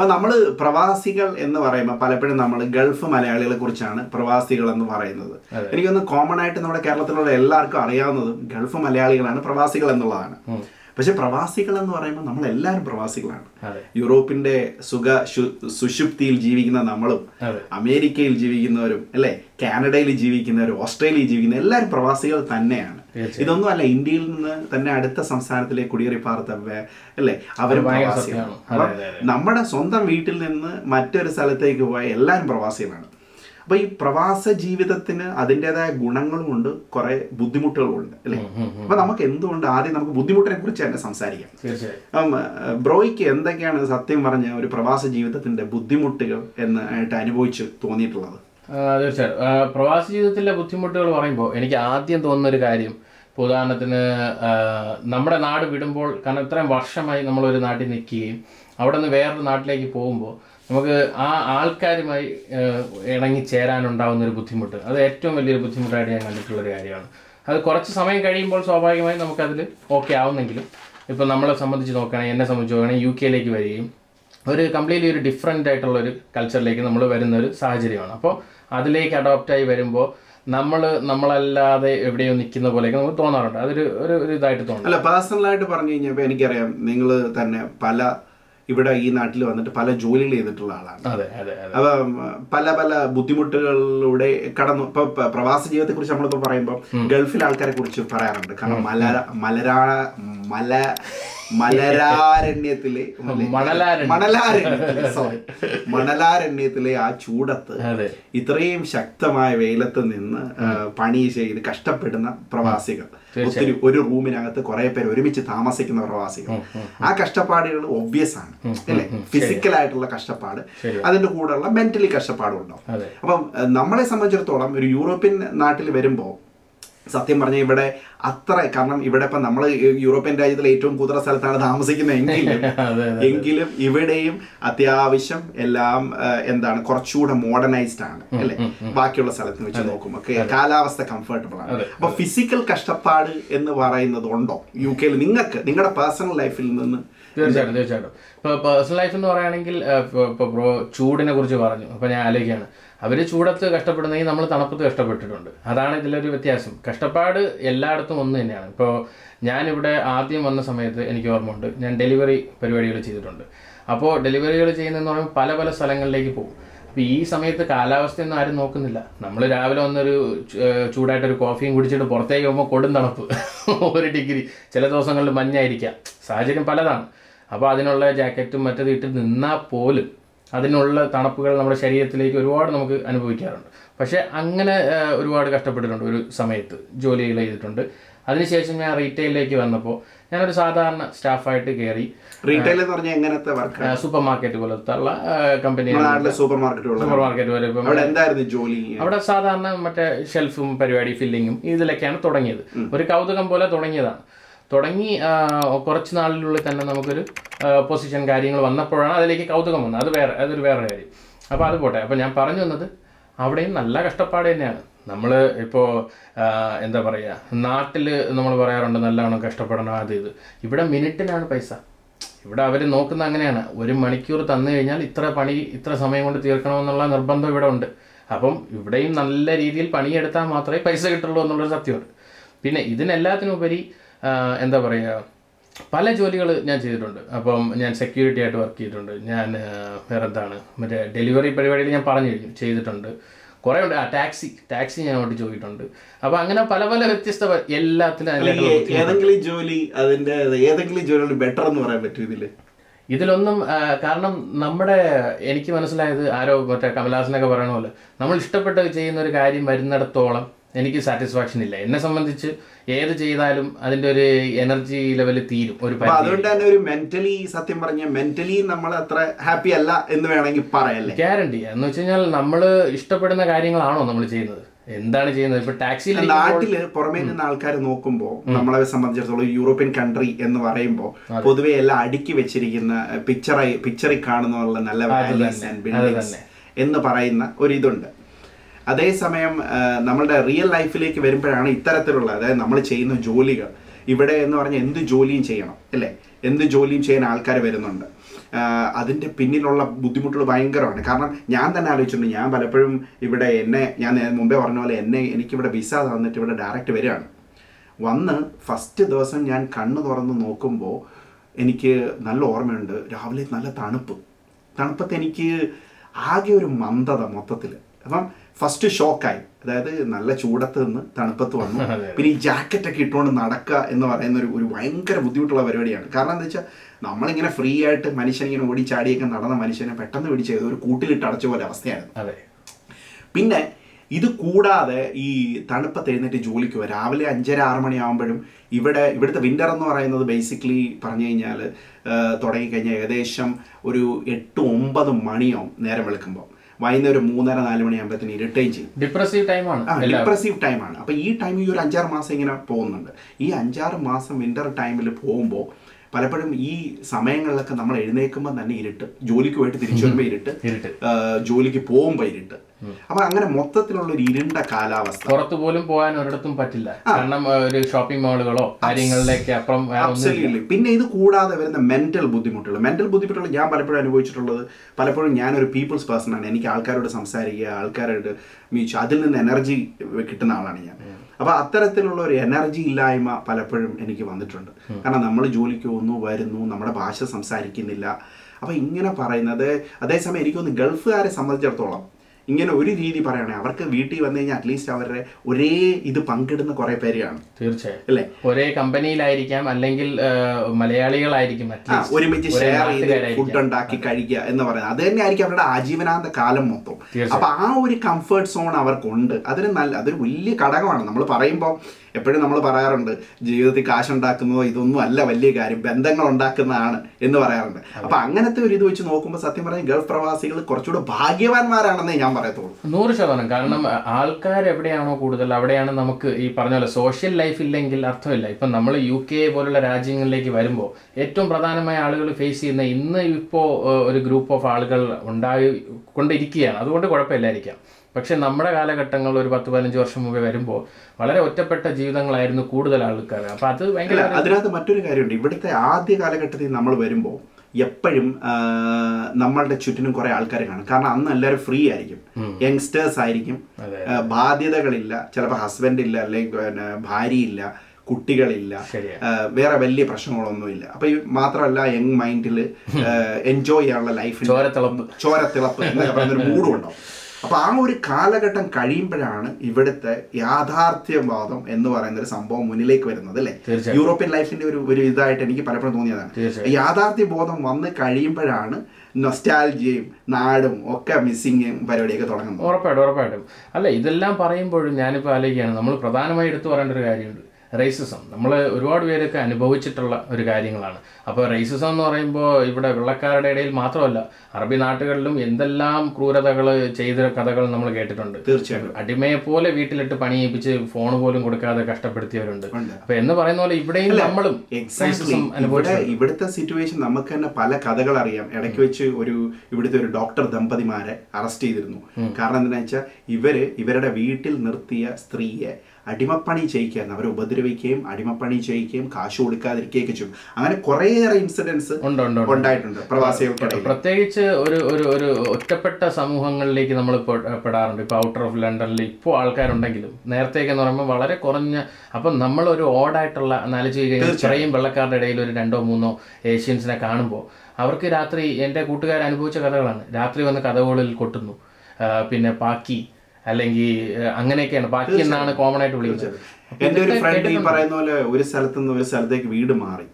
അപ്പോൾ നമ്മൾ പ്രവാസികൾ എന്ന് പറയുമ്പോൾ പലപ്പോഴും നമ്മൾ ഗൾഫ് മലയാളികളെ കുറിച്ചാണ് പ്രവാസികൾ എന്ന് പറയുന്നത്. എനിക്കൊന്ന് കോമൺ ആയിട്ട് നമ്മുടെ കേരളത്തിലുള്ള എല്ലാവർക്കും അറിയാവുന്നതും ഗൾഫ് മലയാളികളാണ് പ്രവാസികൾ എന്നുള്ളതാണ്. പക്ഷെ പ്രവാസികൾ എന്ന് പറയുമ്പോൾ നമ്മൾ എല്ലാവരും പ്രവാസികളാണ് യൂറോപ്പിന്റെ സുഖ സുഷുപ്തിയിൽ ജീവിക്കുന്ന നമ്മളും അമേരിക്കയിൽ ജീവിക്കുന്നവരും അല്ലെ? കാനഡയിൽ ജീവിക്കുന്നവരും ഓസ്ട്രേലിയയിൽ ജീവിക്കുന്ന എല്ലാവരും പ്രവാസികൾ തന്നെയാണ്. ഇതൊന്നും അല്ല ഇന്ത്യയിൽ നിന്ന് തന്നെ അടുത്ത സംസ്ഥാനത്തിലേക്ക് കുടിയേറി പാർത്ത വേ- അല്ലേ? അവരും പ്രവാസിയാണ്. നമ്മുടെ സ്വന്തം വീട്ടിൽ നിന്ന് മറ്റൊരു സ്ഥലത്തേക്ക് പോയ എല്ലാവരും പ്രവാസികളാണ്. അപ്പൊ ഈ പ്രവാസ ജീവിതത്തിന് അതിന്റെതായ ഗുണങ്ങളുമുണ്ട് കുറെ ബുദ്ധിമുട്ടുകളുമുണ്ട് അല്ലേ? അപ്പൊ നമുക്ക് എന്തുകൊണ്ട് ആദ്യം നമുക്ക് ബുദ്ധിമുട്ടിനെ കുറിച്ച് തന്നെ സംസാരിക്കാം. ബ്രോയ്ക്ക് എന്തൊക്കെയാണ് സത്യം പറഞ്ഞ ഒരു പ്രവാസ ജീവിതത്തിന്റെ ബുദ്ധിമുട്ടുകൾ എന്ന് ആയിട്ട് അനുഭവിച്ച് തോന്നിയിട്ടുള്ളത്? തീർച്ചയായിട്ടും തീർച്ചയായും. പ്രവാസ ജീവിതത്തിലെ ബുദ്ധിമുട്ടുകൾ പറയുമ്പോൾ എനിക്ക് ആദ്യം തോന്നുന്ന ഒരു കാര്യം ഇപ്പോൾ ഉദാഹരണത്തിന് നമ്മുടെ നാട് വിടുമ്പോൾ കാരണം ഇത്രയും വർഷമായി നമ്മളൊരു നാട്ടിൽ നിൽക്കുകയും അവിടെ നിന്ന് വേറൊരു നാട്ടിലേക്ക് പോകുമ്പോൾ നമുക്ക് ആ ആൾക്കാരുമായി ആ, ഇണങ്ങി ചേരാനുണ്ടാവുന്ന ഒരു ബുദ്ധിമുട്ട്. അത് ഏറ്റവും വലിയൊരു ബുദ്ധിമുട്ടായിട്ട് ഞാൻ കണ്ടിട്ടുള്ളൊരു കാര്യമാണ്. അത് കുറച്ച് സമയം കഴിയുമ്പോൾ സ്വാഭാവികമായും നമുക്കതിൽ ഓക്കെ ആവുന്നെങ്കിലും ഇപ്പം നമ്മളെ സംബന്ധിച്ച് നോക്കുകയാണെങ്കിൽ എന്നെ സംബന്ധിച്ച് നോക്കുകയാണെങ്കിൽ യു കെയിലേക്ക് വരികയും ഒരു കംപ്ലീറ്റ്ലി ഒരു ഡിഫറെന്റ് ആയിട്ടുള്ള ഒരു കൾച്ചറിലേക്ക് നമ്മൾ വരുന്ന ഒരു സാഹചര്യമാണ്. അപ്പോൾ അതിലേക്ക് അഡോപ്റ്റ് ആയി വരുമ്പോൾ നമ്മൾ നമ്മളല്ലാതെ എവിടെയോ നിൽക്കുന്ന പോലെയൊക്കെ നമുക്ക് തോന്നാറുണ്ട്. അതൊരു ഒരു ഒരു ഇതായിട്ട് തോന്നും. അല്ല പേഴ്സണലായിട്ട് പറഞ്ഞു കഴിഞ്ഞപ്പോൾ എനിക്കറിയാം നിങ്ങൾ തന്നെ പല ഇവിടെ ഈ നാട്ടിൽ വന്നിട്ട് പല ജോലികൾ ചെയ്തിട്ടുള്ള ആളാണ്. അതെ അതെ അതെ. അപ്പം പല പല ബുദ്ധിമുട്ടുകളിലൂടെ കടന്നു ഇപ്പൊ പ്രവാസ ജീവിതത്തെ കുറിച്ച് നമ്മളിപ്പോ പറയുമ്പോൾ ഗൾഫിലെ ആൾക്കാരെ കുറിച്ച് പറയാറുണ്ട്. കാരണം മലര മലരാ മല മലരാരണ്യത്തിലെ മണലാരണ്യം. മണലാരണ്യത്തിലെ സോറി മണലാരണ്യത്തിലെ ആ ചൂടത്ത് ഇത്രയും ശക്തമായ വെയിലത്ത് നിന്ന് പണി ചെയ്ത് കഷ്ടപ്പെടുന്ന പ്രവാസികൾ. ഒത്തിരി ഒരു റൂമിനകത്ത് കുറെ പേര് ഒരുമിച്ച് താമസിക്കുന്ന പ്രവാസികൾ. ആ കഷ്ടപ്പാടുകൾ ഒബ്വിയസ് ആണ് അല്ലേ? ഫിസിക്കൽ ആയിട്ടുള്ള കഷ്ടപ്പാട് അതിന്റെ കൂടെയുള്ള മെന്റലി കഷ്ടപ്പാടും ഉണ്ടാവും അപ്പം നമ്മളെ സംബന്ധിച്ചിടത്തോളം ഒരു യൂറോപ്യൻ നാട്ടിൽ വരുമ്പോൾ സത്യം പറഞ്ഞാൽ ഇവിടെ അത്ര കാരണം ഇവിടെ ഇപ്പം നമ്മൾ യൂറോപ്യൻ രാജ്യത്തിലെ ഏറ്റവും കൂടുതൽ സ്ഥലത്താണ് താമസിക്കുന്നത് എങ്കിലും എങ്കിലും ഇവിടെയും അത്യാവശ്യം എല്ലാം എന്താണ് കുറച്ചുകൂടെ മോഡേണൈസ്ഡ് ആണ് അല്ലെ? ബാക്കിയുള്ള സ്ഥലത്ത് വെച്ച് നോക്കുമ്പോൾ കാലാവസ്ഥ കംഫർട്ടബിൾ ആണ്. അപ്പൊ ഫിസിക്കൽ കഷ്ടപ്പാട് എന്ന് പറയുന്നത് ഉണ്ടോ യു കെയിൽ നിങ്ങൾക്ക് നിങ്ങളുടെ പേഴ്സണൽ ലൈഫിൽ നിന്ന് തീർച്ചയായിട്ടും തീർച്ചയായിട്ടും. ഇപ്പോൾ പേഴ്സണൽ ലൈഫ് എന്ന് പറയുകയാണെങ്കിൽ ഇപ്പോൾ ബ്രോ ചൂടിനെ കുറിച്ച് പറഞ്ഞു. അപ്പോൾ ഞാൻ ആലോചിക്കുകയാണ്. അവർ ചൂടത്ത് കഷ്ടപ്പെടുന്നെങ്കിൽ നമ്മൾ തണുപ്പത്ത് കഷ്ടപ്പെട്ടിട്ടുണ്ട്. അതാണ് ഇതിലൊരു വ്യത്യാസം. കഷ്ടപ്പാട് എല്ലായിടത്തും ഒന്ന് തന്നെയാണ്. ഇപ്പോൾ ഞാനിവിടെ ആദ്യം വന്ന സമയത്ത് എനിക്ക് ഓർമ്മയുണ്ട്. ഞാൻ ഡെലിവറി പരിപാടികൾ ചെയ്തിട്ടുണ്ട്. അപ്പോൾ ഡെലിവറികൾ ചെയ്യുന്നതെന്ന് പറയുമ്പോൾ പല പല സ്ഥലങ്ങളിലേക്ക് പോകും. അപ്പോൾ ഈ സമയത്ത് കാലാവസ്ഥയൊന്നും ആരും നോക്കുന്നില്ല. നമ്മൾ രാവിലെ വന്നൊരു ചൂടായിട്ടൊരു കോഫിയും കുടിച്ചിട്ട് പുറത്തേക്ക് പോകുമ്പോൾ കൊടും തണുപ്പ്. ഒരു ഡിഗ്രി. ചില ദിവസങ്ങളിൽ മഞ്ഞായിരിക്കാം. സാഹചര്യം പലതാണ്. അപ്പോൾ അതിനുള്ള ജാക്കറ്റും മറ്റത് ഇട്ട് നിന്നാൽ പോലും അതിനുള്ള തണുപ്പുകൾ നമ്മുടെ ശരീരത്തിലേക്ക് ഒരുപാട് നമുക്ക് അനുഭവിക്കാറുണ്ട്. പക്ഷേ അങ്ങനെ ഒരുപാട് കഷ്ടപ്പെട്ടിട്ടുണ്ട് ഒരു സമയത്ത് ജോലികൾ ചെയ്തിട്ടുണ്ട്. അതിനുശേഷം ഞാൻ റീറ്റെയിലേക്ക് വന്നപ്പോൾ ഞാനൊരു സാധാരണ സ്റ്റാഫായിട്ട് കയറി റീറ്റെയിൽ എന്ന് പറഞ്ഞാൽ എങ്ങനത്തെ വർക്ക് സൂപ്പർ മാർക്കറ്റ് പോലത്തെ ഉള്ള കമ്പനി സൂപ്പർ മാർക്കറ്റ് പോലെ. അവിടെ എന്തായിരുന്നു ജോലി? അവിടെ സാധാരണ മറ്റേ ഷെൽഫും പരിപാടി ഫില്ലിങ്ങും ഇതിലൊക്കെയാണ് തുടങ്ങിയത്. ഒരു കൗതുകം പോലെ തുടങ്ങിയതാണ്. തുടങ്ങി കുറച്ച് നാളിനുള്ളിൽ തന്നെ നമുക്കൊരു പൊസിഷൻ കാര്യങ്ങൾ വന്നപ്പോഴാണ് അതിലേക്ക് കൗതുകം വന്നത്. അത് വേറെ അതൊരു വേറെ കാര്യം. അപ്പോൾ അത് പോട്ടെ. അപ്പോൾ ഞാൻ പറഞ്ഞു വന്നത് അവിടെയും നല്ല കഷ്ടപ്പാട് തന്നെയാണ്. നമ്മൾ ഇപ്പോൾ എന്താ പറയുക നാട്ടിൽ നമ്മൾ പറയാറുണ്ട് നല്ലവണ്ണം കഷ്ടപ്പെടണം അത് ഇത്. ഇവിടെ മിനിറ്റിനാണ് പൈസ. ഇവിടെ അവർ നോക്കുന്നത് അങ്ങനെയാണ്. ഒരു മണിക്കൂർ തന്നു കഴിഞ്ഞാൽ ഇത്ര പണി ഇത്ര സമയം കൊണ്ട് തീർക്കണമെന്നുള്ള നിർബന്ധം ഇവിടെ ഉണ്ട്. അപ്പം ഇവിടെയും നല്ല രീതിയിൽ പണിയെടുത്താൽ മാത്രമേ പൈസ കിട്ടുള്ളൂ എന്നുള്ളൊരു സത്യമുണ്ട് പിന്നെ ഇതിനെല്ലാത്തിനുപരി എന്താ പറയുക പല ജോലികൾ ഞാൻ ചെയ്തിട്ടുണ്ട്. അപ്പം ഞാൻ സെക്യൂരിറ്റി ആയിട്ട് വർക്ക് ചെയ്തിട്ടുണ്ട്. ഞാൻ വേറെ എന്താണ് മറ്റേ ഡെലിവറി പരിപാടിയിൽ ഞാൻ പറഞ്ഞു കഴിഞ്ഞു ചെയ്തിട്ടുണ്ട്. കുറേ ഉണ്ട്. ആ ടാക്സി ടാക്സി ഞാൻ ഓടിച്ച് പോയിട്ടുണ്ട് അപ്പൊ അങ്ങനെ പല പല വ്യത്യസ്ത എല്ലാത്തിലും ഏതെങ്കിലും ജോലി അതിന്റെ ഏതെങ്കിലും ജോലി ബെറ്റർ എന്ന് പറയാൻ പറ്റും ഇതിൽ? ഇതിലൊന്നും കാരണം നമ്മുടെ എനിക്ക് മനസ്സിലായത് ആരോ മറ്റേ കമലഹാസനൊക്കെ പറയണ പോലെ നമ്മൾ ഇഷ്ടപ്പെട്ട ചെയ്യുന്ന ഒരു കാര്യം വരുന്നിടത്തോളം എനിക്ക് സാറ്റിസ്ഫാക്ഷൻ ഇല്ല. എന്നെ സംബന്ധിച്ച് ഏത് ചെയ്താലും അതിന്റെ ഒരു എനർജി ലെവൽ തീരും. ഒരു അതുകൊണ്ട് തന്നെ ഒരു മെന്റലി സത്യം പറഞ്ഞ മെന്റലി നമ്മൾ അത്ര ഹാപ്പി അല്ല എന്ന് വേണമെങ്കിൽ പറയല്ലേ? ഗ്യാരണ്ടി എന്ന് വെച്ച് കഴിഞ്ഞാൽ നമ്മൾ ഇഷ്ടപ്പെടുന്ന കാര്യങ്ങളാണോ നമ്മൾ ചെയ്യുന്നത്? എന്താണ് ചെയ്യുന്നത്? ഇപ്പൊ ടാക്സി നാട്ടിൽ പുറമേ നിന്ന് ആൾക്കാർ നോക്കുമ്പോൾ നമ്മളെ സംബന്ധിച്ചിടത്തോളം യൂറോപ്യൻ കൺട്രി എന്ന് പറയുമ്പോൾ പൊതുവെ എല്ലാം അടുക്കി വെച്ചിരിക്കുന്ന പിക്ചറായി പിക്ചറിൽ കാണുന്നുള്ള നല്ല വാല്യൂസ് ആൻഡ് ബിൽഡിങ്സ് എന്ന് പറയുന്ന ഒരു ഇതുണ്ട്. അതേസമയം നമ്മളുടെ റിയൽ ലൈഫിലേക്ക് വരുമ്പോഴാണ് ഇത്തരത്തിലുള്ള അതായത് നമ്മൾ ചെയ്യുന്ന ജോലികൾ ഇവിടെ എന്ന് പറഞ്ഞാൽ എന്ത് ജോലിയും ചെയ്യണം അല്ലേ? എന്ത് ജോലിയും ചെയ്യാൻ ആൾക്കാർ വരുന്നുണ്ട്. അതിന്റെ പിന്നിലുള്ള ബുദ്ധിമുട്ടുകൾ ഭയങ്കരമാണ്. കാരണം ഞാൻ തന്നെ ആലോചിച്ചിട്ടുണ്ട് ഞാൻ പലപ്പോഴും ഇവിടെ എന്നെ ഞാൻ മുമ്പേ പറഞ്ഞ പോലെ എന്നെ എനിക്കിവിടെ വിസ തന്നിട്ട് ഇവിടെ ഡയറക്റ്റ് വരികയാണ്. വന്ന് ഫസ്റ്റ് ദിവസം ഞാൻ കണ്ണു തുറന്ന് നോക്കുമ്പോൾ എനിക്ക് നല്ല ഓർമ്മയുണ്ട് രാവിലെ നല്ല തണുപ്പ്. തണുപ്പത്ത് എനിക്ക് ആകെ ഒരു മന്ദത മൊത്തത്തിൽ അപ്പം ഫസ്റ്റ് ഷോക്കായി അതായത് നല്ല ചൂടത്ത് നിന്ന് തണുപ്പത്ത് വന്നു. പിന്നെ ഈ ജാക്കറ്റൊക്കെ ഇട്ടുകൊണ്ട് നടക്കുക എന്ന് പറയുന്ന ഒരു ഒരു ഭയങ്കര ബുദ്ധിമുട്ടുള്ള പരിപാടിയാണ്. കാരണം എന്താ വെച്ചാൽ നമ്മളിങ്ങനെ ഫ്രീ ആയിട്ട് മനുഷ്യനിങ്ങനെ ഓടി ചാടിയൊക്കെ നടന്ന മനുഷ്യനെ പെട്ടെന്ന് പിടിച്ച് ഒരു കൂട്ടിലിട്ട് അടച്ച പോലെ അവസ്ഥയായിരുന്നു. പിന്നെ ഇത് കൂടാതെ ഈ തണുപ്പത്ത് എഴുന്നേറ്റ് ജോലിക്ക് പോയി രാവിലെ അഞ്ചര ആറ് മണിയാകുമ്പോഴും ഇവിടെ ഇവിടുത്തെ വിന്റർ എന്ന് പറയുന്നത് ബേസിക്കലി പറഞ്ഞു കഴിഞ്ഞാൽ തുടങ്ങിക്കഴിഞ്ഞാൽ ഏകദേശം ഒരു എട്ട് ഒമ്പത് മണിയാവും നേരം വെളുക്കുമ്പോൾ വൈകുന്നേരം മൂന്നര നാല് മണിയാകുമ്പോഴത്തേന് ഇരുട്ടുകയും ചെയ്യും. ഡിപ്രസീവ് ടൈമാണ് ആ ഡിപ്രസീവ് ടൈമാണ് അപ്പോൾ ഈ ടൈം ഈ ഒരു അഞ്ചാറ് മാസം ഇങ്ങനെ പോകുന്നുണ്ട്. ഈ അഞ്ചാറ് മാസം വിന്റർ ടൈമിൽ പോകുമ്പോൾ പലപ്പോഴും ഈ സമയങ്ങളിലൊക്കെ നമ്മൾ എഴുന്നേൽക്കുമ്പോൾ തന്നെ ഇരുട്ട് ജോലിക്ക് പോയിട്ട് തിരിച്ചു വരുമ്പോൾ ഇരുട്ട് ജോലിക്ക് പോകുമ്പോൾ ഇരുട്ട്. അപ്പൊ അങ്ങനെ മൊത്തത്തിലുള്ള ഒരു ഇരുണ്ട കാലാവസ്ഥ. പുറത്തു പോലും പോകാൻ ഒരിടത്തും പറ്റില്ല. കാരണം ഒരു ഷോപ്പിംഗ് മാളുകളോ കാര്യങ്ങളിലേക്ക് അപ്പുറം പിന്നെ ഇത് കൂടാതെ വരുന്ന മെന്റൽ ബുദ്ധിമുട്ടുകൾ. മെന്റൽ ബുദ്ധിമുട്ടുകൾ ഞാൻ പലപ്പോഴും അനുഭവിച്ചിട്ടുള്ളത് പലപ്പോഴും ഞാനൊരു പീപ്പിൾസ് പേഴ്സൺ ആണ്. എനിക്ക് ആൾക്കാരോട് സംസാരിക്കുക ആൾക്കാരോട് മീൻസ് അതിൽ നിന്ന് എനർജി കിട്ടുന്ന ആളാണ് ഞാൻ. അപ്പൊ അത്തരത്തിലുള്ള ഒരു എനർജി ഇല്ലായ്മ പലപ്പോഴും എനിക്ക് വന്നിട്ടുണ്ട്. കാരണം നമ്മൾ ജോലിക്ക് പോകുന്നു വരുന്നു നമ്മുടെ ഭാഷ സംസാരിക്കുന്നില്ല. അപ്പൊ ഇങ്ങനെ പറയുന്നത് അതേസമയം എനിക്കൊന്ന് ഗൾഫുകാരെ സംബന്ധിച്ചിടത്തോളം ഇങ്ങനെ ഒരു രീതി പറയുകയാണെങ്കിൽ അവർക്ക് വീട്ടിൽ വന്നു കഴിഞ്ഞാൽ അറ്റ്ലീസ്റ്റ് അവരുടെ ഒരേ ഇത് പങ്കിടുന്ന കുറെ പേരെയാണ്. തീർച്ചയായും. അല്ലേ? ഒരേ കമ്പനിയിലായിരിക്കാം അല്ലെങ്കിൽ മലയാളികളായിരിക്കും ഒരുമിച്ച് ഷെയർ ചെയ്ത്. ഫുഡ് ഉണ്ടാക്കി കഴിക്കുക എന്ന് പറയുന്നത്. അത് തന്നെയായിരിക്കും അവരുടെ ആജീവനാന്ത കാലം മൊത്തം. അപ്പൊ ആ ഒരു കംഫർട്ട് സോൺ അവർക്കുണ്ട്. അതൊരു നല്ല അതൊരു വലിയ ഘടകമാണ്. നമ്മൾ പറയുമ്പോൾ എപ്പോഴും നമ്മൾ പറയാറുണ്ട് ജീവിതത്തിൽ കാശുണ്ടാക്കുന്നതോ ഇതൊന്നും അല്ല വലിയ കാര്യം ബന്ധങ്ങൾ ഉണ്ടാക്കുന്നതാണ് എന്ന് പറയാറുണ്ട്. അപ്പൊ അങ്ങനത്തെ ഒരു ഇത് വെച്ച് നോക്കുമ്പോൾ സത്യം പറഞ്ഞാൽ ഗൾഫ് പ്രവാസികൾ കുറച്ചുകൂടെ ഭാഗ്യവാന്മാരാണെന്നേ ഞാൻ പറയത്തുള്ളൂ. നൂറ് ശതമാനം. കാരണം ആൾക്കാർ എവിടെയാണോ കൂടുതൽ അവിടെയാണ് നമുക്ക് ഈ പറഞ്ഞ പോലെ സോഷ്യൽ ലൈഫ് ഇല്ലെങ്കിൽ അർത്ഥമില്ല. ഇപ്പം നമ്മൾ യു കെ പോലുള്ള രാജ്യങ്ങളിലേക്ക് വരുമ്പോൾ ഏറ്റവും പ്രധാനമായ ആളുകൾ ഫേസ് ചെയ്യുന്ന ഇന്ന് ഇപ്പോ ഒരു ഗ്രൂപ്പ് ഓഫ് ആളുകൾ ഉണ്ടായി കൊണ്ടിരിക്കുകയാണ്. അതുകൊണ്ട് കുഴപ്പമില്ലായിരിക്കാം. പക്ഷെ നമ്മുടെ കാലഘട്ടങ്ങൾ ഒരു പത്ത് പതിനഞ്ച് വർഷം മുമ്പേ വരുമ്പോൾ വളരെ ഒറ്റപ്പെട്ട ജീവിതങ്ങളായിരുന്നു കൂടുതൽ ആൾക്കാർ. അപ്പം അത് ഭയങ്കര അതിനകത്ത് മറ്റൊരു കാര്യമുണ്ട്. ഇവിടുത്തെ ആദ്യ കാലഘട്ടത്തിൽ നമ്മൾ വരുമ്പോൾ എപ്പോഴും നമ്മളുടെ ചുറ്റിനും കുറെ ആൾക്കാർ കാണും. കാരണം അന്ന് എല്ലാവരും ഫ്രീ ആയിരിക്കും. യങ്സ്റ്റേഴ്സ് ആയിരിക്കും. ബാധ്യതകളില്ല. ചിലപ്പോൾ ഹസ്ബൻഡ് ഇല്ല അല്ലെങ്കിൽ പിന്നെ ഭാര്യയില്ല കുട്ടികളില്ല വേറെ വലിയ പ്രശ്നങ്ങളൊന്നുമില്ല. അപ്പൊ ഈ മാത്രമല്ല യങ് മൈൻഡിൽ എൻജോയ് ചെയ്യാനുള്ള ലൈഫ് ചോരത്തിളപ്പ്. ചോരത്തിളപ്പ് എന്നൊക്കെ പറയുന്ന ഒരു മൂഡും ഉണ്ടാവും അപ്പൊ ആ ഒരു കാലഘട്ടം കഴിയുമ്പോഴാണ് ഇവിടുത്തെ യാഥാർത്ഥ്യവാദം എന്ന് പറയുന്ന ഒരു സംഭവം മുന്നിലേക്ക് വരുന്നത് അല്ലേ? യൂറോപ്യൻ ലൈഫിന്റെ ഒരു ഒരു ഇതായിട്ട് എനിക്ക് പലപ്പോഴും തോന്നിയതാണ്. യാഥാർത്ഥ്യ ബോധം വന്ന് കഴിയുമ്പോഴാണ് നൊസ്റ്റാൽജിയും നാടും ഒക്കെ മിസ്സിങ്ങും പരിപാടിയൊക്കെ തുടങ്ങുന്നത്. ഉറപ്പായിട്ടും ഉറപ്പായിട്ടും. അല്ല ഇതെല്ലാം പറയുമ്പോഴും ഞാനിപ്പോൾ ആലോചിക്കുകയാണ് നമ്മൾ പ്രധാനമായി എടുത്തു പറയേണ്ട ഒരു കാര്യമുണ്ട്. റേസിസം നമ്മൾ ഒരുപാട് പേരൊക്കെ അനുഭവിച്ചിട്ടുള്ള ഒരു കാര്യങ്ങളാണ്. അപ്പോൾ റേസിസം എന്ന് പറയുമ്പോൾ ഇവിടെ വെള്ളക്കാരുടെ ഇടയിൽ മാത്രമല്ല അറബി നാട്ടുകളിലും എന്തെല്ലാം ക്രൂരതകൾ ചെയ്ത കഥകൾ നമ്മൾ കേട്ടിട്ടുണ്ട്. തീർച്ചയായിട്ടും. അടിമയെ പോലെ വീട്ടിലിട്ട് പണിയിപ്പിച്ച് ഫോൺ പോലും കൊടുക്കാതെ കഷ്ടപ്പെടുത്തിയവരുണ്ട്. അപ്പൊ എന്ന് പറയുന്ന പോലെ ഇവിടെയും നമ്മളും ഇവിടെ ഇവിടുത്തെ സിറ്റുവേഷൻ നമുക്ക് തന്നെ പല കഥകൾ അറിയാം ഇടയ്ക്ക് വെച്ച് ഒരു ഇവിടുത്തെ ഒരു ഡോക്ടർ ദമ്പതിമാരെ അറസ്റ്റ് ചെയ്തിരുന്നു. കാരണം എന്താണെന്ന് വെച്ചാൽ ഇവർ ഇവരുടെ വീട്ടിൽ നിർത്തിയ സ്ത്രീയെ അടിമപ്പണി ചെയ്യിക്കുകയായിരുന്നു അവരെ ഉപദ്രവിക്കുകയും അടിമപ്പണി ചെയ്യിക്കുകയും കാശ് കൊടുക്കാതിരിക്കുകയൊക്കെ ചെയ്യും. അങ്ങനെ കുറേയേറെ ഇൻസിഡൻസ് ഉണ്ട് ഉണ്ട് ഉണ്ട്. ഉണ്ടായിട്ടുണ്ട് പ്രവാസികൾക്കിടയിൽ. പ്രത്യേകിച്ച് ഒരു ഒരു ഒരു ഒറ്റപ്പെട്ട സമൂഹങ്ങളിലേക്ക് നമ്മൾ പെടാറുണ്ട്. ഇപ്പോൾ ഔട്ടർ ഓഫ് ലണ്ടനിൽ ഇപ്പോൾ ആൾക്കാരുണ്ടെങ്കിലും നേരത്തെയൊക്കെ എന്ന് പറയുമ്പോൾ വളരെ കുറഞ്ഞ അപ്പം നമ്മൾ ഒരു ഓടായിട്ടുള്ള നാലഞ്ച് ചെയ്യുകയും ഇത്രയും വെള്ളക്കാരുടെ ഇടയിൽ ഒരു രണ്ടോ മൂന്നോ ഏഷ്യൻസിനെ കാണുമ്പോൾ അവർക്ക് രാത്രി എന്റെ കൂട്ടുകാർ അനുഭവിച്ച കഥകളാണ്. രാത്രി വന്ന് കഥകളിൽ കൊട്ടുന്നു. പിന്നെ പാക്കി അല്ലെങ്കിൽ അങ്ങനെയൊക്കെയാണ്. ബാക്കി എന്നാണ് കോമൺ ആയിട്ട് വിളിക്കുന്നത്. എന്റെ ഒരു ഫ്രണ്ട് ഈ പറയുന്ന പോലെ ഒരു സ്ഥലത്ത് നിന്ന് ഒരു സ്ഥലത്തേക്ക് വീട് മാറി.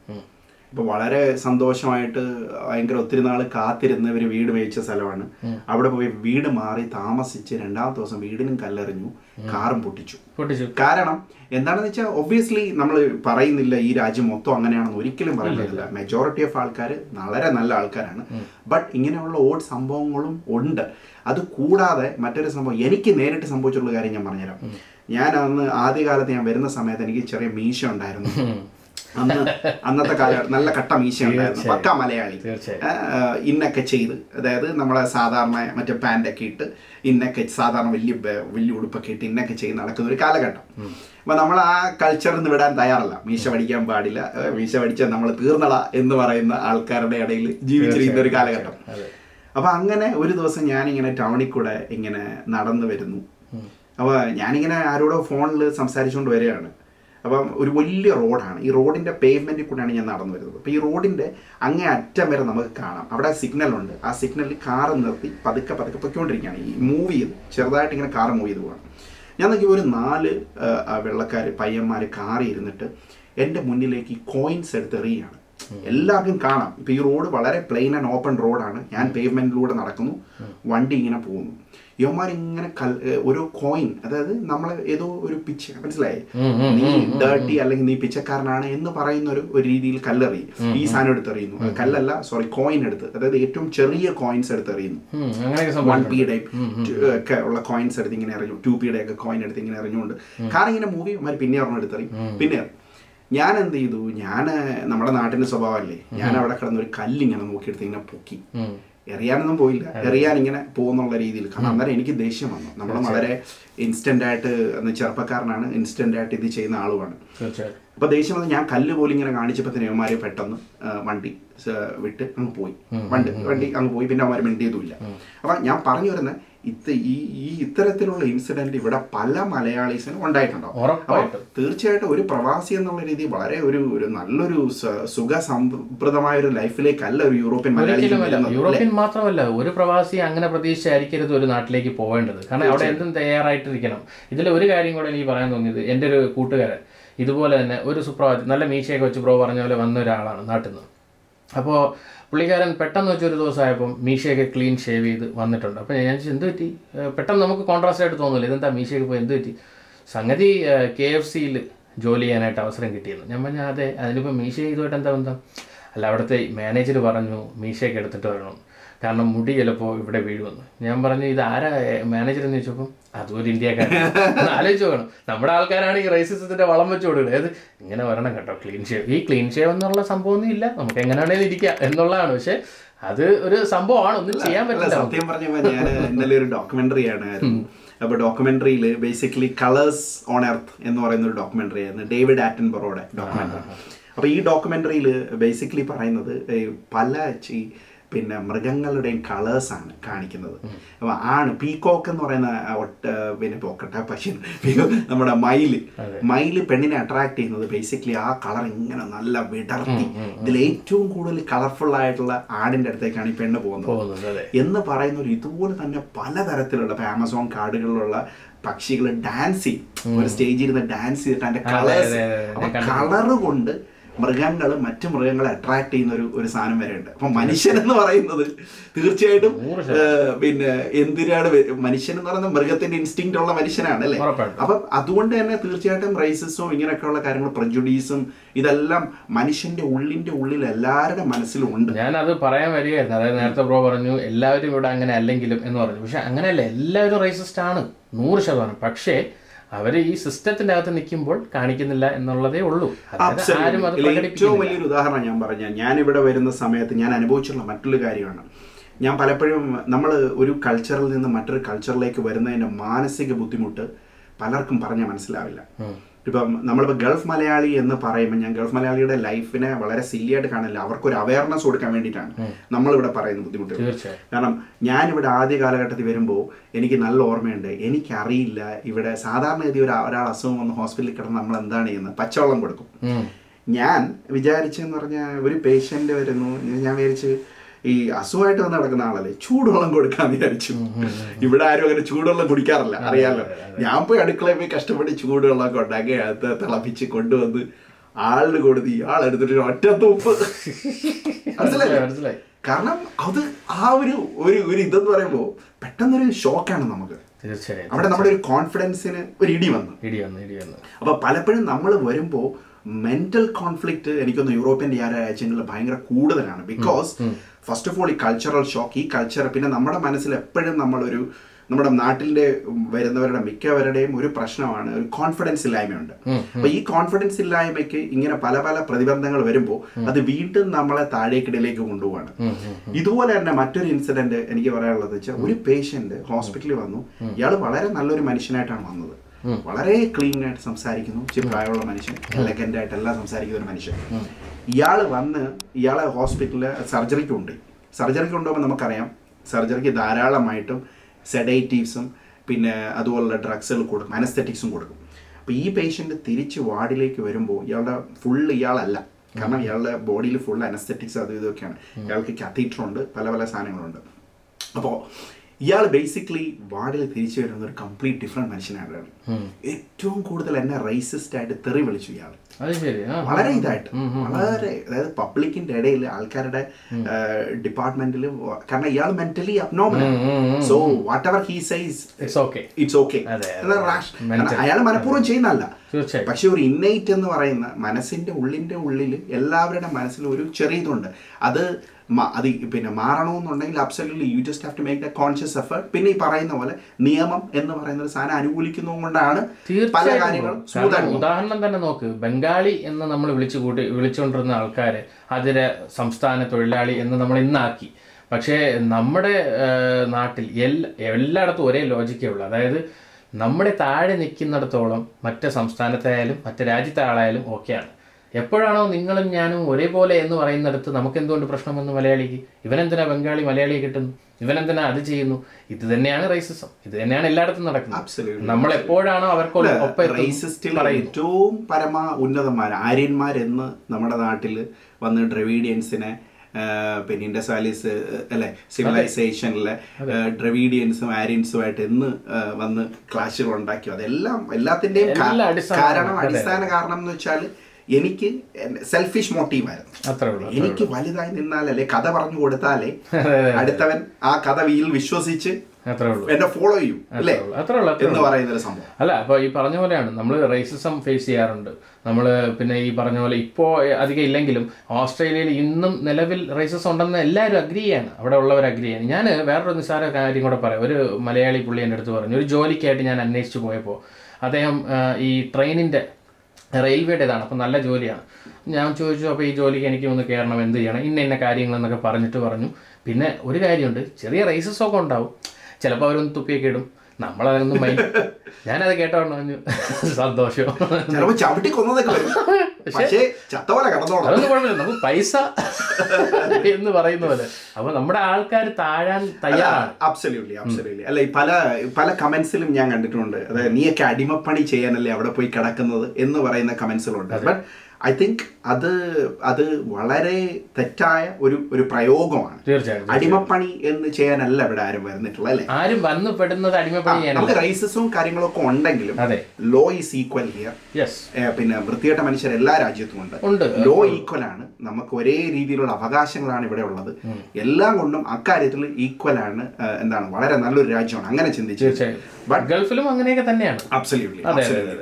ഇപ്പൊ വളരെ സന്തോഷമായിട്ട് ഭയങ്കര ഒത്തിരി നാൾ കാത്തിരുന്ന് ഇവർ വീട് മേയിച്ച സ്ഥലമാണ്. അവിടെ പോയി വീട് മാറി താമസിച്ച് രണ്ടാമത്തെ ദിവസം വീടിനും കല്ലെറിഞ്ഞു കാറും പൊട്ടിച്ചു. പൊട്ടിച്ചു. കാരണം എന്താണെന്ന് വെച്ചാൽ ഒബ്വിയസ്ലി നമ്മൾ പറയുന്നില്ല ഈ രാജ്യം മൊത്തം അങ്ങനെയാണെന്ന് ഒരിക്കലും പറയുന്നില്ല. മെജോറിറ്റി ഓഫ് ആൾക്കാർ വളരെ നല്ല ആൾക്കാരാണ്. ബട്ട് ഇങ്ങനെയുള്ള ഓട് സംഭവങ്ങളും ഉണ്ട്. അത് കൂടാതെ മറ്റൊരു സംഭവം എനിക്ക് നേരിട്ട് സംഭവിച്ചിട്ടുള്ള കാര്യം ഞാൻ പറഞ്ഞുതരാം. ഞാൻ അന്ന് ആദ്യകാലത്ത് ഞാൻ വരുന്ന സമയത്ത് എനിക്ക് ചെറിയ മീശ ഉണ്ടായിരുന്നു. അന്ന് അന്നത്തെ കാലഘട്ടം നല്ല കട്ട മീശ ഉണ്ടായിരുന്നു പക്ക മലയാളി. ഇന്നൊക്കെ ചെയ്ത്. അതായത് നമ്മളെ സാധാരണ മറ്റേ പാന്റൊക്കെ ഇട്ട് ഇന്നൊക്കെ സാധാരണ വലിയ വലിയ ഉടുപ്പൊക്കെ ഇട്ട് ഇന്നൊക്കെ ചെയ്ത് നടക്കുന്ന ഒരു കാലഘട്ടം. അപ്പൊ നമ്മൾ ആ കൾച്ചറിൽ നിന്ന് വിടാൻ തയ്യാറല്ല. മീശ പഠിക്കാൻ പാടില്ല. മീശ പഠിച്ചാൽ നമ്മൾ തീർന്നട എന്ന് പറയുന്ന ആൾക്കാരുടെ ഇടയിൽ ജീവിച്ചിരിക്കുന്ന ഒരു കാലഘട്ടം. അപ്പൊ അങ്ങനെ ഒരു ദിവസം ഞാനിങ്ങനെ ടൗണിൽ കൂടെ ഇങ്ങനെ നടന്നു വരുന്നു. അപ്പൊ ഞാനിങ്ങനെ ആരോടോ ഫോണിൽ സംസാരിച്ചുകൊണ്ട് വരികയാണ്. അപ്പം ഒരു വലിയ റോഡാണ്. ഈ റോഡിന്റെ പേയ്മെന്റിൽ കൂടെയാണ് ഞാൻ നടന്നു വരുന്നത്. അപ്പോൾ ഈ റോഡിന്റെ അങ്ങേ അറ്റം വരെ നമുക്ക് കാണാം. അവിടെ സിഗ്നൽ ഉണ്ട്. ആ സിഗ്നലിൽ കാറ് നിർത്തി പതുക്കെ പതുക്കെ പൊയ്ക്കൊണ്ടിരിക്കുകയാണ്. ഈ മൂവ് ചെയ്ത് ചെറുതായിട്ട് ഇങ്ങനെ കാറ് മൂവ് ചെയ്ത് പോകണം ഞാൻ നോക്കി ഒരു നാല് വെള്ളക്കാർ പയ്യന്മാർ കാറി ഇരുന്നിട്ട് എന്റെ മുന്നിലേക്ക് ഈ കോയിൻസ് എടുത്ത് എല്ലാവർക്കും കാണാം. ഇപ്പൊ ഈ റോഡ് വളരെ പ്ലെയിൻ ആൻഡ് ഓപ്പൺ റോഡാണ് ഞാൻ പേയ്മെന്റിലൂടെ നടക്കുന്നു. വണ്ടി ഇങ്ങനെ പോകുന്നു. യവന്മാർ ഇങ്ങനെ കൽ ഒരു കോയിൻ അതായത് നമ്മളെ ഏതോ ഒരു പിച്ച മനസ്സിലായി? നീ ഡേർട്ടി അല്ലെങ്കിൽ നീ പിച്ചക്കാരനാണ് എന്ന് പറയുന്ന ഒരു ഒരു രീതിയിൽ കല്ലെറി. ഈ സാധനം എടുത്തെറിയുന്നു. കല്ലല്ല സോറി കോയിൻ എടുത്ത്. അതായത് ഏറ്റവും ചെറിയ കോയിൻസ് എടുത്തെറിയുന്നു. വൺ പി പിയുടെ ഒക്കെ ഉള്ള കോയിൻസ് എടുത്ത് ഇങ്ങനെ എറിഞ്ഞു. ടു പിയുടെ ഒക്കെ കോയിൻ എടുത്ത് ഇങ്ങനെ എറിഞ്ഞുകൊണ്ട്. കാരണം ഇങ്ങനെ മൂവി അവന്മാർ പിന്നെ ഒരെണ്ണം എടുത്തെറിയും. പിന്നെ. ഞാൻ എന്ത് ചെയ്തു ഞാൻ നമ്മുടെ നാട്ടിന്റെ സ്വഭാവമല്ലേ? ഞാൻ അവിടെ കിടന്ന് ഒരു കല്ലിങ്ങനെ നോക്കിയെടുത്ത് ഇങ്ങനെ പൊക്കി. എറിയാനൊന്നും പോയില്ല. എറിയാൻ ഇങ്ങനെ പോകുന്നുള്ള രീതിയിൽ. കാരണം അന്നേരം എനിക്ക് ദേഷ്യം വന്നു. നമ്മൾ വളരെ ഇൻസ്റ്റന്റ് ആയിട്ട് ചെറുപ്പക്കാരനാണ് ഇൻസ്റ്റന്റ് ആയിട്ട് ഇത് ചെയ്യുന്ന ആളുമാണ്. അപ്പൊ ദേഷ്യം വന്ന്. ഞാൻ കല്ല് പോലും ഇങ്ങനെ കാണിച്ചപ്പോൾ തന്നെ അവന്മാര് പെട്ടെന്ന് വണ്ടി വിട്ട് അങ്ങ് പോയി. വണ്ടി വണ്ടി അങ്ങ് പോയി. പിന്നെ അവന്മാർ മിണ്ടിയതുമില്ല. അപ്പൊ ഞാൻ പറഞ്ഞു വരുന്ന ഇത് ഈ ഈ ഇത്തരത്തിലുള്ള ഇൻസിഡന്റ് ഇവിടെ പല മലയാളീസിനും ഉണ്ടായിട്ടുണ്ടാവും അപ്പൊ തീർച്ചയായിട്ടും ഒരു പ്രവാസി എന്നുള്ള രീതി വളരെ ഒരു ഒരു നല്ലൊരു സുഖ സംപ്രദമായ ഒരു ലൈഫിലേക്കല്ല ഒരു യൂറോപ്യൻ മലയാളി? യൂറോപ്യൻ മാത്രമല്ല ഒരു പ്രവാസി അങ്ങനെ പ്രതീക്ഷിച്ചായിരിക്കരുത് ഒരു നാട്ടിലേക്ക് പോകേണ്ടത് കാരണം അവിടെ എന്തും തയ്യാറായിട്ടിരിക്കണം. ഇതിൽ ഒരു കാര്യം കൂടെ എനിക്ക് പറയാൻ തോന്നിയത് എന്റെ ഒരു കൂട്ടുകാരൻ. ഇതുപോലെ തന്നെ ഒരു സുപ്രഭാതം നല്ല മീശയൊക്കെ വെച്ച് പ്രോ പറഞ്ഞ പോലെ വന്ന ഒരാളാണ് നാട്ടിൽ നിന്ന് അപ്പോൾ പുള്ളിക്കാരൻ പെട്ടെന്ന് വെച്ചൊരു ഒരു ദിവസമായപ്പോൾ മീശയൊക്കെ ക്ലീൻ ഷേവ് ചെയ്ത് വന്നിട്ടുണ്ട്. അപ്പോൾ ഞാൻ എന്ത് പറ്റി? പെട്ടെന്ന് നമുക്ക് കോൺട്രാസ്റ്റ് ആയിട്ട് തോന്നില്ല ഇതെന്താ മീശയൊക്കെ പോയി? എന്ത് പറ്റി? സംഗതി കെ എഫ് സിയിൽ ജോലി ചെയ്യാനായിട്ട് അവസരം കിട്ടിയിരുന്നു ഞാൻ പറഞ്ഞാൽ അതെ അതിനിപ്പോൾ മീശ ഇതുമായിട്ട് എന്താ ബന്ധം? അല്ല അവിടുത്തെ മാനേജർ പറഞ്ഞു മീശയൊക്കെ എടുത്തിട്ട് വരണം. കാരണം മുടി ചിലപ്പോൾ ഇവിടെ വീഴുമെന്ന്. ഞാൻ പറഞ്ഞു ഇത് ആരാ മാനേജർ എന്ന് ചോദിച്ചപ്പോൾ അതുപോലെ ഇന്ത്യക്കാരൻ ആലോചിച്ച് നോക്കണം. നമ്മുടെ ആൾക്കാരാണ് ഈ റേസിസത്തിന്റെ വളം വെച്ച് കൊടുക്കുന്നത്. അതായത് ഇങ്ങനെ വരണം കേട്ടോ. ക്ലീൻ ഷേവ് ഈ ക്ലീൻ ഷേവ് എന്നുള്ള സംഭവമൊന്നും ഇല്ല. നമുക്ക് എങ്ങനെയാണേലും ഇരിക്കാം എന്നുള്ളതാണ്. പക്ഷെ അത് ഒരു സംഭവമാണ്. ഒന്നും ചെയ്യാൻ പറ്റില്ല സത്യം പറഞ്ഞ ഞാൻ ഇന്നലെ ഒരു ഡോക്യുമെന്ററി ആണ് അപ്പൊ ഡോക്യുമെന്ററിയിൽ ബേസിക്കലി കളേഴ്സ് ഓൺ എർത്ത് എന്ന് പറയുന്ന ഒരു ഡോക്യുമെന്ററി ആയിരുന്നു. ഡേവിഡ് ആറ്റൻ ബറോയുടെ ഡോക്യുമെന്ററി അപ്പൊ ഈ ഡോക്യുമെന്ററിയിൽ ബേസിക്കലി പറയുന്നത് പല ഈ പിന്നെ മൃഗങ്ങളുടെയും കളേഴ്സാണ് ആണ് കാണിക്കുന്നത്. അപ്പൊ ആണ് പീകോക്ക് എന്ന് പറയുന്ന ഒട്ട പിന്നെ പോക്കട്ടെ പക്ഷി നമ്മുടെ മയിൽ. മയിൽ പെണ്ണിനെ അട്രാക്ട് ചെയ്യുന്നത് ബേസിക്കലി ആ കളർ ഇങ്ങനെ നല്ല വിടർത്തി. ഇതിൽ ഏറ്റവും കൂടുതൽ കളർഫുൾ ആയിട്ടുള്ള ആടിന്റെ അടുത്തേക്കാണ് ഈ പെണ്ണ് പോകുന്നത്. എന്ന് പറയുന്ന ഒരു ഇതുപോലെ തന്നെ പലതരത്തിലുള്ള ഇപ്പൊ ആമസോൺ കാടുകളിലുള്ള പക്ഷികൾ ഡാൻസ് ചെയ്യും. ഒരു സ്റ്റേജിൽ ഇരുന്ന് ഡാൻസ് ചെയ്തിട്ട് അതിന്റെ കളേഴ്സ് കളറ് കൊണ്ട് മൃഗങ്ങൾ മറ്റു മൃഗങ്ങളെ അട്രാക്ട് ചെയ്യുന്ന ഒരു ഒരു സാധനം വരെയുണ്ട്. ഉണ്ട് അപ്പൊ മനുഷ്യൻ എന്ന് പറയുന്നത് തീർച്ചയായിട്ടും പിന്നെ എന്തിനാണ് മനുഷ്യൻ എന്ന് പറയുന്നത് മൃഗത്തിന്റെ ഇൻസ്റ്റിങ് ഉള്ള മനുഷ്യനാണ് അല്ലേ? അപ്പൊ അതുകൊണ്ട് തന്നെ തീർച്ചയായിട്ടും റൈസിസും ഇങ്ങനെയൊക്കെയുള്ള കാര്യങ്ങൾ പ്രജുഡീസും ഇതെല്ലാം മനുഷ്യന്റെ ഉള്ളിന്റെ ഉള്ളിൽ എല്ലാവരുടെ മനസ്സിലും ഉണ്ട്. ഞാൻ അത് പറയാൻ വരികയായിരുന്നു. അതായത് നേരത്തെ ബ്രോ പറഞ്ഞു എല്ലാവരും ഇവിടെ അങ്ങനെ അല്ലെങ്കിലും എന്ന് പറഞ്ഞു. പക്ഷെ അങ്ങനെയല്ല എല്ലാവരും റേസിസ്റ്റ് ആണ്. നൂറ് ശതമാനം. പക്ഷേ അവർ ഈ സിസ്റ്റത്തിന്റെ അകത്ത് നിൽക്കുമ്പോൾ കാണിക്കുന്നില്ല എന്നുള്ളതേ ഉള്ളൂ. ഏറ്റവും വലിയൊരു ഉദാഹരണം ഞാൻ പറഞ്ഞ ഞാൻ ഇവിടെ വരുന്ന സമയത്ത് ഞാൻ അനുഭവിച്ചിട്ടുള്ള മറ്റൊരു കാര്യമാണ്. ഞാൻ പലപ്പോഴും നമ്മൾ ഒരു കൾച്ചറിൽ നിന്ന് മറ്റൊരു കൾച്ചറിലേക്ക് വരുന്നതിന്റെ മാനസിക ബുദ്ധിമുട്ട് പലർക്കും പറഞ്ഞാൽ മനസ്സിലാവില്ല. ഇപ്പം നമ്മളിപ്പോൾ ഗൾഫ് മലയാളി എന്ന് പറയുമ്പോൾ ഞാൻ ഗൾഫ് മലയാളിയുടെ ലൈഫിനെ വളരെ സില്ലിയായിട്ട് കാണില്ല അവർക്കൊരു അവയർനെസ് കൊടുക്കാൻ വേണ്ടിയിട്ടാണ് നമ്മളിവിടെ പറയുന്ന ബുദ്ധിമുട്ടുകൾ തീർച്ചയായും. കാരണം ഞാനിവിടെ ആദ്യ കാലഘട്ടത്തിൽ വരുമ്പോൾ എനിക്ക് നല്ല ഓർമ്മയുണ്ട്. എനിക്കറിയില്ല ഇവിടെ സാധാരണ ഗതി ഒരു ഒരാൾ അസുഖം വന്ന് ഹോസ്പിറ്റലിൽ കിടന്ന് നമ്മൾ എന്താണ് ചെയ്യുന്നത്? പച്ചവെള്ളം കൊടുക്കും. ഞാൻ വിചാരിച്ചെന്ന് പറഞ്ഞാൽ ഒരു പേഷ്യന്റ് വരുന്നു. ഞാൻ വിചാരിച്ച് ഈ അസുഖമായിട്ട് വന്ന് നടക്കുന്ന ആളല്ലേ? ചൂടുവെള്ളം കൊടുക്കാന്ന് വിചാരിച്ചു. ഇവിടെ ആരും അങ്ങനെ ചൂടുവെള്ളം കുടിക്കാറില്ല. അറിയാലോ? ഞാൻ പോയി അടുക്കളയിൽ പോയി കഷ്ടപ്പെട്ട് ചൂടുവെള്ളം ഒക്കെ ഉണ്ടാക്കി അത് തിളപ്പിച്ച് കൊണ്ടുവന്ന് ആളിന് കൊടുത്ത് ആളെടുത്തിട്ട് ഒറ്റ തൂപ്പ്? മനസ്സിലായി കാരണം അത് ആ ഒരു ഒരു ഒരു ഇതെന്ന് പറയുമ്പോൾ പെട്ടെന്നൊരു ഷോക്കാണ് നമുക്ക്. തീർച്ചയായും അവിടെ നമ്മുടെ ഒരു കോൺഫിഡൻസിന് ഒരു ഇടി വന്നു. ഇടി വന്നു ഇടി വന്നു. അപ്പൊ പലപ്പോഴും നമ്മൾ വരുമ്പോൾ മെന്റൽ കോൺഫ്ലിക്റ്റ് എനിക്കൊന്ന് യൂറോപ്യൻ രാജ്യങ്ങളിൽ ഭയങ്കര കൂടുതലാണ്. ബിക്കോസ് ഫസ്റ്റ് ഓഫ് ഓൾ ഈ കൾച്ചറൽ ഷോക്ക് ഈ കൾച്ചർ പിന്നെ നമ്മുടെ മനസ്സിൽ എപ്പോഴും നമ്മളൊരു നമ്മുടെ നാട്ടിലെ വരുന്നവരുടെ മിക്കവരുടെയും ഒരു പ്രശ്നമാണ് ഒരു കോൺഫിഡൻസ് ഇല്ലായ്മയുണ്ട്. അപ്പൊ ഈ കോൺഫിഡൻസ് ഇല്ലായ്മയ്ക്ക് ഇങ്ങനെ പല പല പ്രതിബന്ധങ്ങൾ വരുമ്പോൾ അത് വീണ്ടും നമ്മളെ താഴേക്കിടയിലേക്ക് കൊണ്ടുപോവാണ്. ഇതുപോലെ തന്നെ മറ്റൊരു ഇൻസിഡന്റ് എനിക്ക് പറയാനുള്ളത് വെച്ചാൽ ഒരു പേഷ്യന്റ് ഹോസ്പിറ്റലിൽ വന്നു. ഇയാൾ വളരെ നല്ലൊരു മനുഷ്യനായിട്ടാണ് വന്നത്. വളരെ ക്ലീൻ ആയിട്ട് സംസാരിക്കുന്നു. ഇച്ചിരി പ്രായമുള്ള മനുഷ്യൻ. എലഗന്റ് ആയിട്ട് എല്ലാം സംസാരിക്കുന്ന ഒരു മനുഷ്യൻ. ഇയാൾ വന്ന് ഇയാളെ ഹോസ്പിറ്റലിൽ സർജറിക്ക് ഉണ്ട്. സർജറിക്ക് ഉണ്ടാകുമ്പോൾ നമുക്കറിയാം. സർജറിക്ക് ധാരാളമായിട്ടും സെഡേറ്റീവ്സും പിന്നെ അതുപോലുള്ള ഡ്രഗ്സുകൾ കൊടുക്കും. അനസ്തെറ്റിക്സും കൊടുക്കും. അപ്പോൾ ഈ പേഷ്യന്റ് തിരിച്ച് വാർഡിലേക്ക് വരുമ്പോൾ ഇയാളുടെ ഫുൾ ഇയാളല്ല. കാരണം ഇയാളുടെ ബോഡിയിൽ ഫുൾ അനസ്തെറ്റിക്സ് അത് ഇതൊക്കെയാണ് ഇയാൾക്ക് ഉണ്ട് പല പല സാധനങ്ങളുണ്ട്. അപ്പോൾ ഇയാൾ ബേസിക്കലി വാർഡിൽ തിരിച്ചു വരുന്ന ഒരു കംപ്ലീറ്റ് ഡിഫറെന്റ് മനുഷ്യനാണ് ഏറ്റവും കൂടുതൽ എന്നെ റൈസിസ്റ്റ് ആയിട്ട് തെറി വിളിച്ചു ഇയാൾ. വളരെ ഇതായിട്ട്. വളരെ അതായത് പബ്ലിക്കിന്റെ ഇടയിൽ ആൾക്കാരുടെ ഡിപ്പാർട്ട്മെന്റിൽ കാരണം ഇയാൾ mentally abnormal so whatever he says it's okay അയാൾ മനഃപൂർവം ചെയ്യുന്നല്ല തീർച്ചയായും. പക്ഷെ ഒരു ഇന്നേറ്റ് എന്ന് പറയുന്ന മനസ്സിന്റെ ഉള്ളിന്റെ ഉള്ളിൽ എല്ലാവരുടെ മനസ്സിൽ ഒരു ചെറിയതുണ്ട് അത് അത് പിന്നെ മാറണമെന്നുണ്ടെങ്കിൽ absolutely you just have to make the conscious effort പിന്നെ ഈ പറയുന്ന പോലെ നിയമം എന്ന് പറയുന്ന ഒരു സാധനം അനുകൂലിക്കുന്നത് കൊണ്ടാണ് പല കാര്യങ്ങളും ഉദാഹരണം തന്നെ നോക്ക്. ബംഗാളി എന്ന് നമ്മൾ വിളിച്ചു കൂട്ടി വിളിച്ചുകൊണ്ടിരുന്ന ആൾക്കാര് അതിലെ സംസ്ഥാന തൊഴിലാളി എന്ന് നമ്മൾ ഇന്നാക്കി. പക്ഷേ നമ്മുടെ നാട്ടിൽ എല്ലാ എല്ലായിടത്തും ഒരേ ലോജിക്കേ ഉള്ളൂ. അതായത് നമ്മുടെ താഴെ നിൽക്കുന്നിടത്തോളം മറ്റ് സംസ്ഥാനത്തായാലും മറ്റ് രാജ്യത്തെ ആളായാലും ഓക്കെയാണ്. എപ്പോഴാണോ നിങ്ങളും ഞാനും ഒരേപോലെ എന്ന് പറയുന്നിടത്ത് നമുക്ക് എന്തുകൊണ്ട് പ്രശ്നമെന്ന് മലയാളിക്ക്? ഇവനെന്തിനാ ബംഗാളി മലയാളിയെ കിട്ടുന്നു? ഇവനെന്തിനാ അത് ചെയ്യുന്നു? ഇത് തന്നെയാണ് റൈസിസം ഇത് തന്നെയാണ് എല്ലായിടത്തും നടക്കുന്നത്. നമ്മൾ എപ്പോഴാണോ അവർക്ക് റേസിസ്റ്റിൽ ഏറ്റവും പരമ ഉന്നതന്മാർ ആര്യന്മാരെന്ന് നമ്മുടെ നാട്ടിൽ വന്ന് ഡ്രവീഡിയൻസിനെ പിന്നെ ഇൻഡസ് വാലീസ് അല്ലെ സിവിലൈസേഷനിലെ ഡ്രവീഡിയൻസും ആര്യൻസുമായിട്ട് എന്ന് ആ, വന്ന് ക്ലാഷുകൾ ഉണ്ടാക്കി. അതെല്ലാം എല്ലാത്തിന്റെയും കാരണം അടിസ്ഥാന കാരണം എന്ന് വെച്ചാൽ എനിക്ക് സെൽഫിഷ് മോട്ടീവായിരുന്നു അത്രേ ഉള്ളൂ എനിക്ക് വലുതായി നിന്നാലല്ലേ കഥ പറഞ്ഞു കൊടുത്താലേ അടുത്തവൻ ആ കഥ വീൽ വിശ്വസിച്ച് എന്നെ ഫോളോ ചെയ്യും അല്ലേ? എന്ന് പറയുന്ന സംഭവം. അല്ല അപ്പൊ ഈ പറഞ്ഞ പോലെയാണ് നമ്മൾ റേസിസം ഫേസ് ചെയ്യാറുണ്ട്. നമ്മൾ പിന്നെ ഈ പറഞ്ഞ പോലെ ഇപ്പോൾ അധികം ഇല്ലെങ്കിലും ഓസ്ട്രേലിയയിൽ ഇന്നും നിലവിൽ റേസസ് ഉണ്ടെന്ന് എല്ലാവരും അഗ്രി ചെയ്യാണ്. അവിടെ ഉള്ളവർ അഗ്രി ചെയ്യാണ്. ഞാൻ വേറൊരു നിസ്സാര കാര്യം കൂടെ പറയാം. ഒരു മലയാളി പുള്ളി എന്റെ അടുത്ത് പറഞ്ഞു ഒരു ജോലിക്കായിട്ട് ഞാൻ അന്വേഷിച്ചു പോയപ്പോൾ അദ്ദേഹം ഈ ട്രെയിനിന്റെ റെയിൽവേയുടേതാണ് അപ്പം നല്ല ജോലിയാണ്. ഞാൻ ചോദിച്ചു അപ്പോൾ ഈ ജോലിക്ക് എനിക്ക് ഒന്ന് കയറണം എന്ത് ചെയ്യണം? ഇന്ന ഇന്ന കാര്യങ്ങൾ എന്നൊക്കെ പറഞ്ഞിട്ട് പറഞ്ഞു. പിന്നെ ഒരു കാര്യമുണ്ട് ചെറിയ റേസസ് ഒക്കെ ഉണ്ടാവും. ചിലപ്പോൾ അവരൊന്ന് തുപ്പിയൊക്കെ ഇടും. നമ്മളതൊന്നും മൈൻഡ് ഞാനത് കേട്ടോണ്ട് പറഞ്ഞു സന്തോഷം. ചിലപ്പോ ചവിട്ടി കൊന്നതൊക്കെ പക്ഷേ ചത്ത കിടന്നോളാം. അതൊന്നും കുഴപ്പമില്ല. നമുക്ക് പൈസ എന്ന് പറയുന്ന പോലെ. അപ്പൊ നമ്മുടെ ആൾക്കാർ താഴാൻ തയ്യാറാണ്. അബ്സല്യൂട്ട്ലി അബ്സല്യൂട്ട്ലി അല്ല ഈ പല പല കമന്റ്സിലും ഞാൻ കണ്ടിട്ടുണ്ട്. അതായത് നീയൊക്കെ അടിമപ്പണി ചെയ്യാനല്ലേ അവിടെ പോയി കിടക്കുന്നത് എന്ന് പറയുന്ന കമന്റ്സിലുണ്ട് ബട്ട് ഐ തിങ്ക് അത് അത് വളരെ തെറ്റായ ഒരു ഒരു പ്രയോഗമാണ്. തീർച്ചയായും അടിമപ്പണി എന്ന് ചെയ്യാനല്ല ഇവിടെ ആരും വരുന്നിട്ടുള്ള അല്ലേ? ആരും വന്നു പെടുന്നത് അടിമപ്പണി ചെയ്യാനല്ല. നമുക്ക് റൈസസും കാര്യങ്ങളൊക്കെ ഉണ്ടെങ്കിലും ലോ ഈസ് ഈക്വൽ ഹിയർ പിന്നെ വൃത്തികെട്ട മനുഷ്യർ എല്ലാ രാജ്യത്തും ഉണ്ട്. ലോ ഈക്വൽ ആണ്. നമുക്ക് ഒരേ രീതിയിലുള്ള അവകാശങ്ങളാണ് ഇവിടെ ഉള്ളത്. എല്ലാം കൊണ്ടും അക്കാര്യത്തിൽ ഈക്വൽ ആണ്. എന്താണ്? വളരെ നല്ലൊരു രാജ്യമാണ്. അങ്ങനെ ചിന്തിച്ചു ബട്ട് ഗൾഫിലും അങ്ങനെയൊക്കെ തന്നെയാണ്.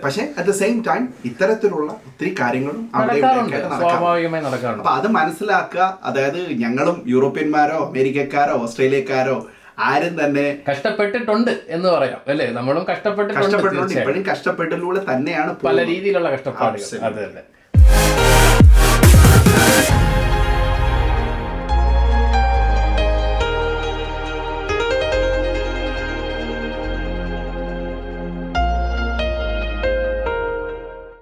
പക്ഷേ അറ്റ് ദ സെയിം ടൈം ഇത്തരത്തിലുള്ള ഒത്തിരി കാര്യങ്ങളും നടക്കാറുണ്ട്. സ്വാഭാവികമായി നടക്കാറുണ്ട്. അപ്പൊ അത് മനസ്സിലാക്കുക. അതായത് ഞങ്ങളും യൂറോപ്യന്മാരോ അമേരിക്കക്കാരോ ഓസ്ട്രേലിയക്കാരോ ആരും തന്നെ കഷ്ടപ്പെട്ടിട്ടുണ്ട് എന്ന് പറയാം. അല്ലേ? നമ്മളും കഷ്ടപ്പെട്ടിട്ടുണ്ട് ഇപ്പോഴും കഷ്ടപ്പെട്ടിലൂടെ തന്നെയാണ് പല രീതിയിലുള്ള കഷ്ടപ്പാടുകൾ. അതെ അതെ.